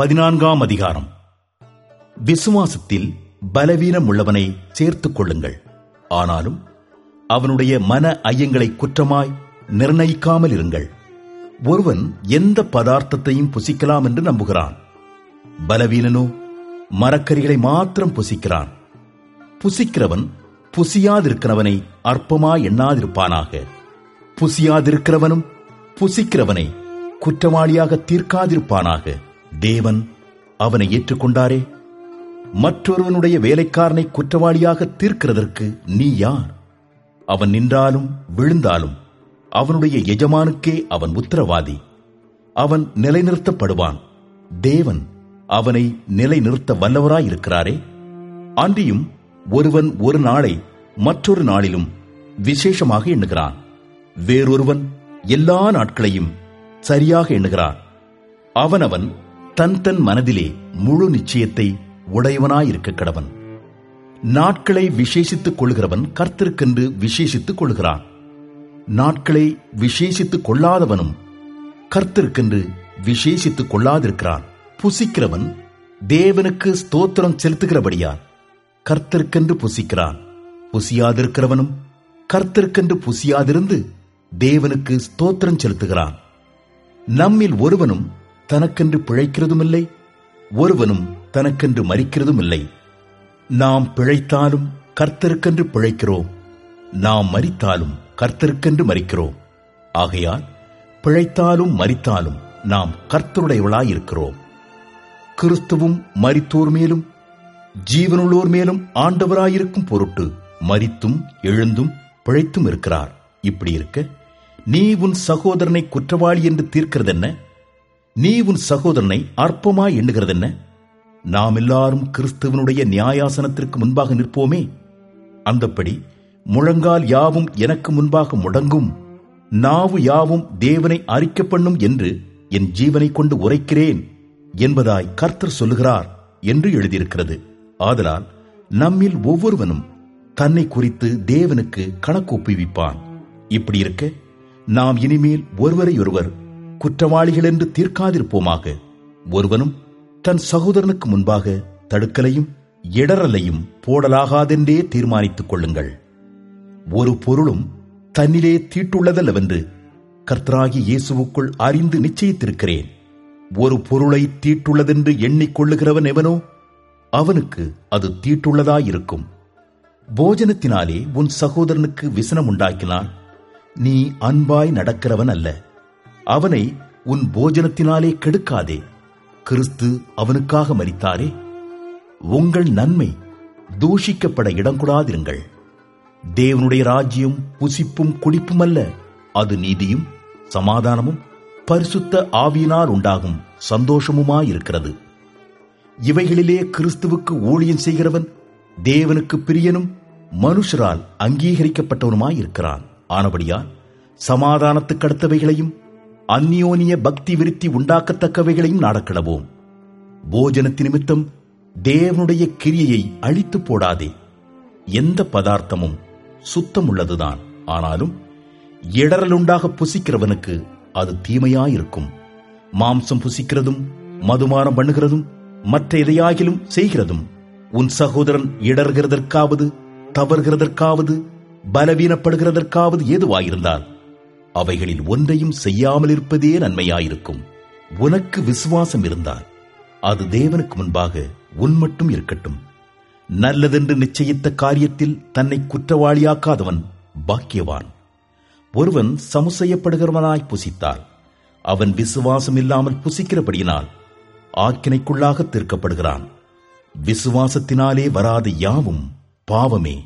பதினான்காம் அதிகாரம். விசுவாசத்தில் பலவீனம் உள்ளவனை சேர்த்துக் கொள்ளுங்கள். ஆனாலும் அவனுடைய மன ஐயங்களை குற்றமாய் நிர்ணயிக்காமல் இருங்கள். ஒருவன் எந்த பதார்த்தத்தையும் புசிக்கலாம் என்று நம்புகிறான். பலவீனனோ மரக்கறிகளை மாத்திரம் புசிக்கிறான். புசிக்கிறவன் புசியாதிருக்கிறவனை அற்பமாய் எண்ணாதிருப்பானாக. புசியாதிருக்கிறவனும் புசிக்கிறவனை குற்றவாளியாக தீர்க்காதிருப்பானாக. தேவன் அவனை ஏற்றுக்கொண்டாரே. மற்றொருவனுடைய வேலைக்காரனை குற்றவாளியாக தீர்க்கிறதற்கு நீ யார்? அவன் நின்றாலும் விழுந்தாலும் அவனுடைய எஜமானுக்கே அவன் உத்தரவாதி. அவன் நிலைநிறுத்தப்படுவான். தேவன் அவனை நிலைநிறுத்த வல்லவராயிருக்கிறாரே. அன்றியும் ஒருவன் ஒரு நாளை மற்றொரு நாளிலும் விசேஷமாக எண்ணுகிறான். வேறொருவன் எல்லா நாட்களையும் சரியாக எண்ணுகிறான். அவனவன் தன் தன் மனதிலே முழு நிச்சயத்தை உடையவனாயிருக்க கடவன். நாட்களை விசேஷித்துக் கொள்கிறவன் கர்த்தருக்கென்று விசேஷித்துக் கொள்கிறான் நாட்களை விசேஷித்துக் கொள்ளாதவனும் கர்த்தருக்கென்று விசேஷித்துக் கொள்ளாதிருக்கிறான். புசிக்கிறவன் தேவனுக்கு ஸ்தோத்திரம் செலுத்துகிறபடியால் கர்த்தருக்கென்று புசிக்கிறான். புசியாதிருக்கிறவனும் கர்த்தருக்கென்று புசியாதிருந்து தேவனுக்கு ஸ்தோத்திரம் செலுத்துகிறான். நம்மில் ஒருவனும் தனக்கென்று பிழைக்கிறதுமில்லை ஒருவனும் தனக்கென்று மறிக்கிறதும் இல்லை நாம் பிழைத்தாலும் கர்த்தருக்கென்று பிழைக்கிறோம் நாம் மரித்தாலும் கர்த்தருக்கென்று மறிக்கிறோம். ஆகையால் பிழைத்தாலும் மரித்தாலும் நாம் கர்த்தருடையவளாயிருக்கிறோம். கிறிஸ்துவும் மரித்தோர் மேலும் ஜீவனுள்ளோர் மேலும் ஆண்டவராயிருக்கும் பொருட்டு மரித்தும் எழுந்தும் பிழைத்தும் இருக்கிறார். இப்படி இருக்க நீ உன் சகோதரனை குற்றவாளி என்று தீர்க்கிறதென்ன? நீ உன் சகோதரனை அற்பமாய் எண்ணுகிறதென்ன? நாம் எல்லாரும் கிறிஸ்துவனுடைய நியாயாசனத்திற்கு முன்பாக நிற்போமே. அந்தப்படி முழங்கால் யாவும் எனக்கு முன்பாக முடங்கும். நாவு யாவும் தேவனை அறிக்க பண்ணும் என்று என் ஜீவனை கொண்டு உரைக்கிறேன் என்பதாய் கர்த்தர் சொல்லுகிறார் என்று எழுதியிருக்கிறது. ஆதலால் நம்மில் ஒவ்வொருவனும் தன்னை குறித்து தேவனுக்கு கணக்கு ஒப்புவிப்பான். இப்படி இருக்க நாம் இனிமேல் ஒருவரையொருவர் குற்றவாளிகள் என்று தீர்க்காதிருப்போமாக. ஒருவனும் தன் சகோதரனுக்கு முன்பாக தடுக்கலையும் இடரலையும் போடலாகாதென்றே தீர்மானித்துக் கொள்ளுங்கள். ஒரு பொருளும் தன்னிலே தீட்டுள்ளதல்லவென்று கர்த்தராகி இயேசுவுக்குள் அறிந்து நிச்சயித்திருக்கிறேன். ஒரு பொருளை தீட்டுள்ளதென்று எண்ணிக்கொள்ளுகிறவன் எவனோ அவனுக்கு அது தீட்டுள்ளதாயிருக்கும். போஜனத்தினாலே உன் சகோதரனுக்கு விசனம் உண்டாக்கினால் நீ அன்பாய் நடக்கிறவன் அல்ல அவனை உன் போஜனத்தினாலே கெடுக்காதே. கிறிஸ்து அவனுக்காக மரித்தாரே. உங்கள் நன்மை தூஷிக்கப்பட இடங்கூடாதிருங்கள். தேவனுடைய ராஜ்யம் புசிப்பும் குடிப்பும் அல்ல. அது நீதியும் சமாதானமும் பரிசுத்த ஆவியினால் உண்டாகும் சந்தோஷமுமாயிருக்கிறது. இவைகளிலே கிறிஸ்துவுக்கு ஊழியம் செய்கிறவன் தேவனுக்கு பிரியனும் மனுஷரால் அங்கீகரிக்கப்பட்டவனுமாயிருக்கிறான். ஆனபடியால் சமாதானத்துக்கடுத்தவைகளையும் அந்யோனிய பக்தி விருத்தி உண்டாக்கத்தக்கவைகளையும் நாடக்கிடவோம். போஜனத்து நிமித்தம் தேவனுடைய கிரியையை அழித்து போடாதே. எந்த பதார்த்தமும் சுத்தமுள்ளதுதான். ஆனாலும் இடரலுண்டாக புசிக்கிறவனுக்கு அது தீமையாயிருக்கும். மாம்சம் புசிக்கிறதும் மதுமானம் பண்ணுகிறதும் மற்ற எதையாகிலும் செய்கிறதும் உன் சகோதரன் இடர்கிறதற்காவது தவறுகிறதற்காவது பலவீனப்படுகிறதற்காவது ஏதுவாயிருந்தால் அவைகளில் ஒன்றையும் செய்யாமல் இருப்பதே நன்மையாயிருக்கும். உனக்கு விசுவாசம் இருந்தால் அது தேவனுக்கு முன்பாக உன் மட்டும் இருக்கட்டும். நல்லதென்று நிச்சயித்த காரியத்தில் தன்னை குற்றவாளியாக்காதவன் பாக்கியவான். ஒருவன் சமுசெய்யப்படுகிறவனாய் புசித்தால் அவன் விசுவாசம் இல்லாமல் புசிக்கிறபடியினால் ஆக்கினைக்குள்ளாக தீர்க்கப்படுகிறான். விசுவாசத்தினாலே வராத யாவும் பாவமே.